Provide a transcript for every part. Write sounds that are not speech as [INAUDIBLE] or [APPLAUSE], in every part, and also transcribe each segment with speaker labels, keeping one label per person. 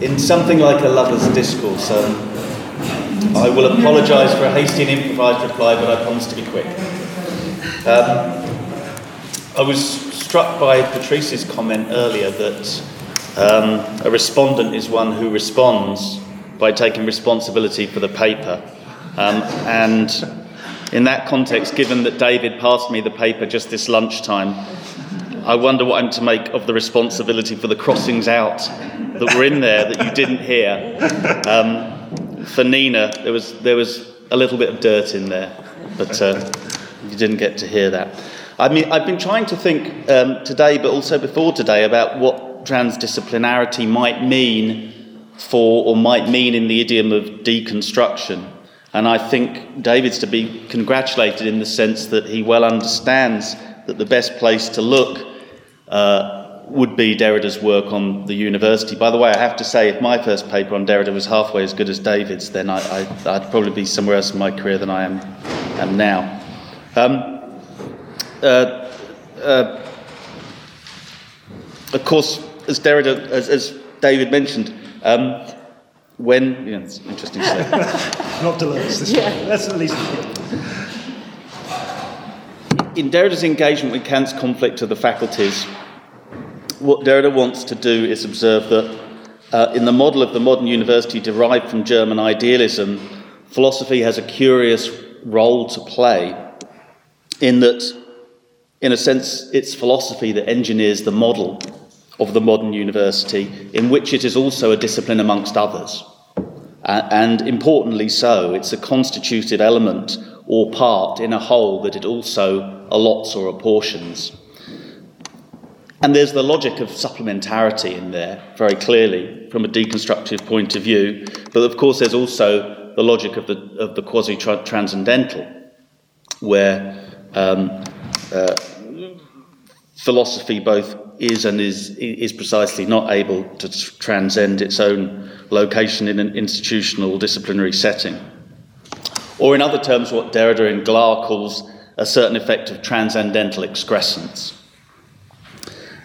Speaker 1: in something like a lover's discourse, um, I will apologise for a hasty and improvised reply, but I promise to be quick. Um, I was struck by Patrice's comment earlier that um, a respondent is one who responds by taking responsibility for the paper. Um, and in that context, given that David passed me the paper just this lunchtime, I wonder what I'm to make of the responsibility for the crossings out that were in there that you didn't hear. Um, for Nina, there was, there was a little bit of dirt in there, but uh, you didn't get to hear that. I mean, I've been trying to think um, today, but also before today, about what transdisciplinarity might mean for, or might mean in the idiom of deconstruction. And I think David's to be congratulated in the sense that he well understands that the best place to look uh, would be Derrida's work on the university. By the way, I have to say, if my first paper on Derrida was halfway as good as David's, then I, would probably be somewhere else in my career than I am, am now. Um, uh, uh, of course, as Derrida, as, as David mentioned, um, when yeah, it's interesting to say. [LAUGHS]
Speaker 2: Not Deleuze this yeah. That's at least.
Speaker 1: In Derrida's engagement with Kant's conflict of the faculties, what Derrida wants to do is observe that uh, in the model of the modern university derived from German idealism, philosophy has a curious role to play in that, in a sense, it's philosophy that engineers the model of the modern university, in which it is also a discipline amongst others. Uh, and importantly so, it's a constitutive element or part in a whole that it also allots or apportions. And there's the logic of supplementarity in there, very clearly, from a deconstructive point of view. But of course, there's also the logic of the, of the quasi transcendental, where um, uh, philosophy both is and is, is precisely not able to transcend its own location in an institutional disciplinary setting. Or, in other terms, what Derrida and Glas calls a certain effect of transcendental excrescence.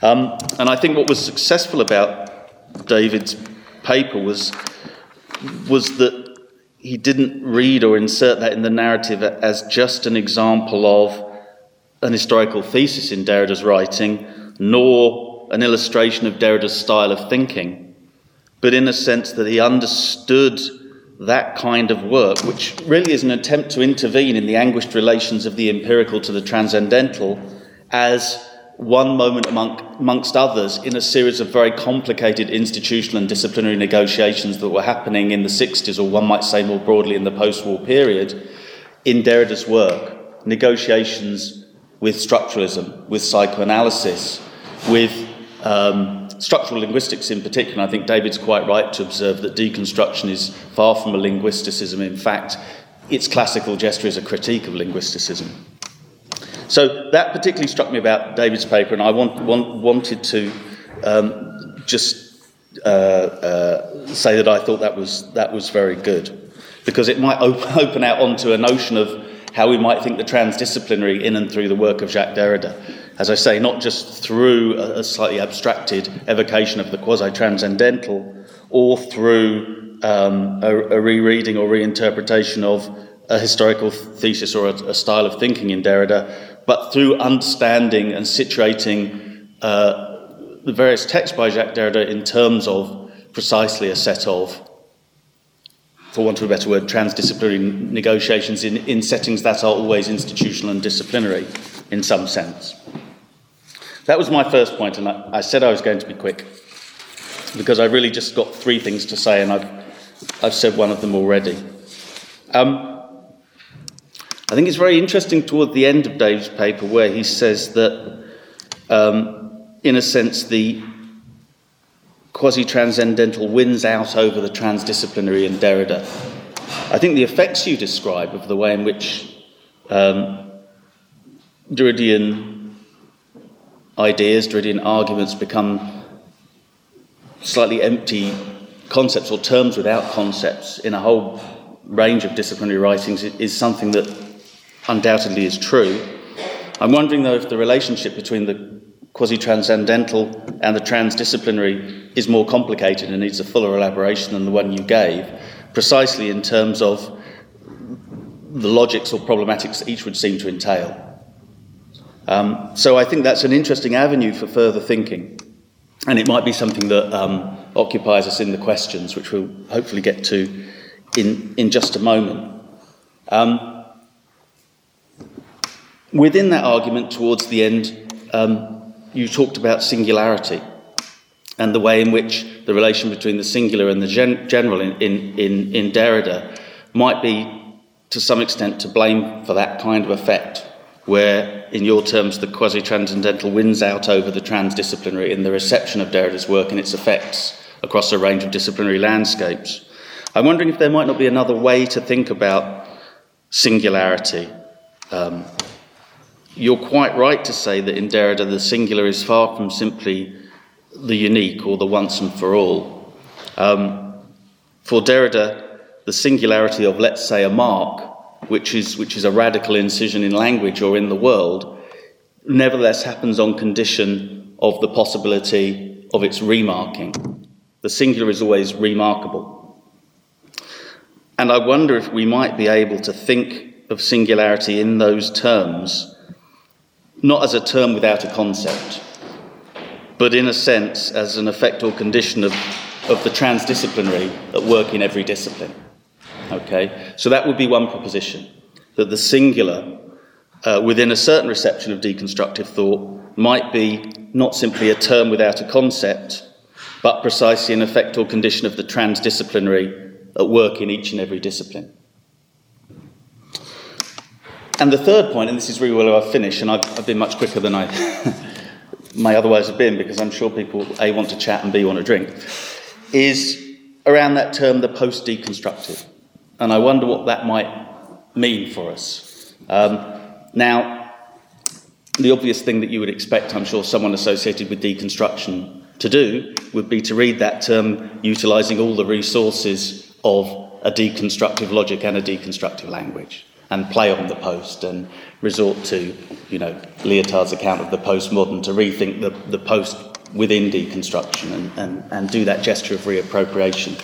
Speaker 1: Um, and I think what was successful about David's paper was, was that he didn't read or insert that in the narrative as just an example of an historical thesis in Derrida's writing, nor an illustration of Derrida's style of thinking, but in a sense that he understood that kind of work, which really is an attempt to intervene in the anguished relations of the empirical to the transcendental, as one moment among, amongst others in a series of very complicated institutional and disciplinary negotiations that were happening in the 60s, or one might say more broadly in the post war period, in Derrida's work. Negotiations with structuralism, with psychoanalysis, with um, structural linguistics in particular. I think David's quite right to observe that deconstruction is far from a linguisticism. In fact, its classical gesture is a critique of linguisticism. So that particularly struck me about David's paper, and I want, want, wanted to um, just uh, uh, say that I thought that was, that was very good, because it might op- [LAUGHS] open out onto a notion of how we might think the transdisciplinary in and through the work of Jacques Derrida. As I say, not just through a, slightly abstracted evocation of the quasi transcendental, or through um, a, a rereading or reinterpretation of a historical thesis or a, a, style of thinking in Derrida, but through understanding and situating uh, the various texts by Jacques Derrida in terms of precisely a set of, for want of a better word, transdisciplinary negotiations in, in settings that are always institutional and disciplinary in some sense. That was my first point, and I, I said I was going to be quick because I really just got three things to say, and I've, I've said one of them already. Um, I think it's very interesting toward the end of Dave's paper where he says that, um, in a sense, the quasi transcendental wins out over the transdisciplinary in Derrida. I think the effects you describe of the way in which um, Derridian ideas, Derridian arguments become slightly empty concepts or terms without concepts in a whole range of disciplinary writings is something that undoubtedly is true. I'm wondering, though, if the relationship between the quasi transcendental and the transdisciplinary is more complicated and needs a fuller elaboration than the one you gave, precisely in terms of the logics or problematics each would seem to entail. Um, so I think that's an interesting avenue for further thinking, and it might be something that um, occupies us in the questions, which we'll hopefully get to in, in just a moment. Um, within that argument, towards the end, um, you talked about singularity and the way in which the relation between the singular and the gen- general in, in, in, in Derrida might be, to some extent, to blame for that kind of effect, where, in your terms, the quasi transcendental wins out over the transdisciplinary in the reception of Derrida's work and its effects across a range of disciplinary landscapes. I'm wondering if there might not be another way to think about singularity. Um, you're quite right to say that in Derrida the singular is far from simply the unique or the once and for all. Um, for Derrida, the singularity of, let's say, a mark, which is, which is a radical incision in language or in the world, nevertheless happens on condition of the possibility of its remarking. The singular is always remarkable. And I wonder if we might be able to think of singularity in those terms, not as a term without a concept, but in a sense as an effect or condition of, of the transdisciplinary at work in every discipline. Okay? So that would be one proposition that the singular, uh, within a certain reception of deconstructive thought, might be not simply a term without a concept, but precisely an effect or condition of the transdisciplinary at work in each and every discipline. And the third point, and this is really where I've finished, and I've, I've been much quicker than I [LAUGHS] may otherwise have been because I'm sure people A want to chat and B want to drink, is around that term, the post deconstructive. And I wonder what that might mean for us. Um, now, the obvious thing that you would expect, I'm sure, someone associated with deconstruction to do would be to read that term utilizing all the resources of a deconstructive logic and a deconstructive language and play on the post and resort to, you know, Lyotard's account of the postmodern to rethink the, the post within deconstruction and, and, and do that gesture of reappropriation.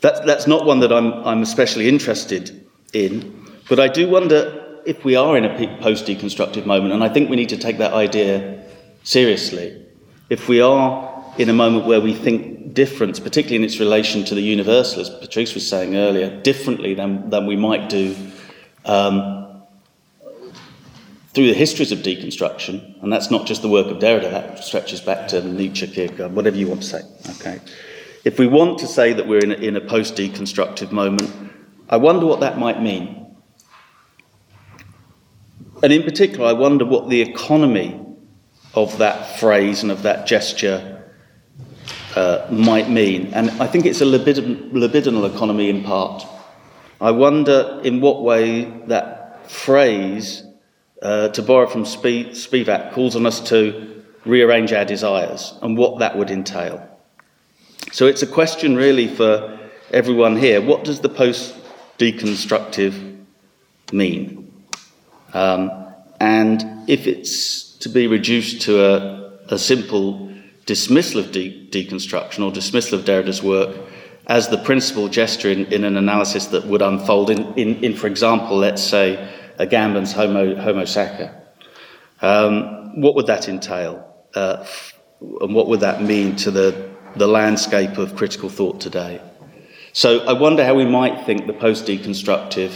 Speaker 1: That's, that's not one that I'm, I'm especially interested in, but I do wonder if we are in a post deconstructive moment, and I think we need to take that idea seriously. If we are in a moment where we think difference, particularly in its relation to the universal, as Patrice was saying earlier, differently than, than we might do um, through the histories of deconstruction, and that's not just the work of Derrida, that stretches back to Nietzsche, Kierkegaard, whatever you want to say. Okay. If we want to say that we're in a, in a post deconstructive moment, I wonder what that might mean. And in particular, I wonder what the economy of that phrase and of that gesture uh, might mean. And I think it's a libidin- libidinal economy in part. I wonder in what way that phrase, uh, to borrow from Spivak, calls on us to rearrange our desires and what that would entail. So it's a question really for everyone here. What does the post deconstructive mean? Um, and if it's to be reduced to a, a simple dismissal of de- deconstruction or dismissal of Derrida's work as the principal gesture in, in an analysis that would unfold in, in, in, for example, let's say, Agamben's Homo, homo Sacer. Um, what would that entail? Uh, and what would that mean to the, the landscape of critical thought today? So I wonder how we might think the post deconstructive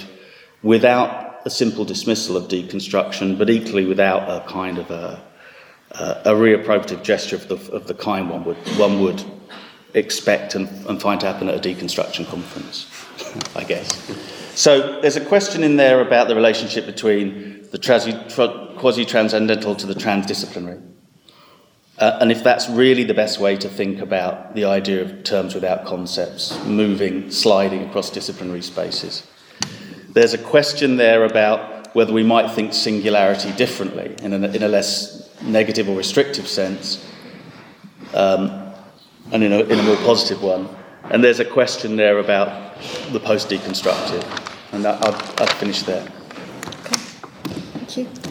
Speaker 1: without a simple dismissal of deconstruction, but equally without a kind of a, uh, a reappropriative gesture of the, of the kind one would, one would expect and, and find to happen at a deconstruction conference, [LAUGHS] I guess. So there's a question in there about the relationship between the quasi transcendental to the transdisciplinary. Uh, and if that's really the best way to think about the idea of terms without concepts, moving, sliding across disciplinary spaces. There's a question there about whether we might think singularity differently in a, in a less negative or restrictive sense, um, and in a, in a more positive one. And there's a question there about the post deconstructive, and I'll, finish there.
Speaker 3: Okay. Thank you.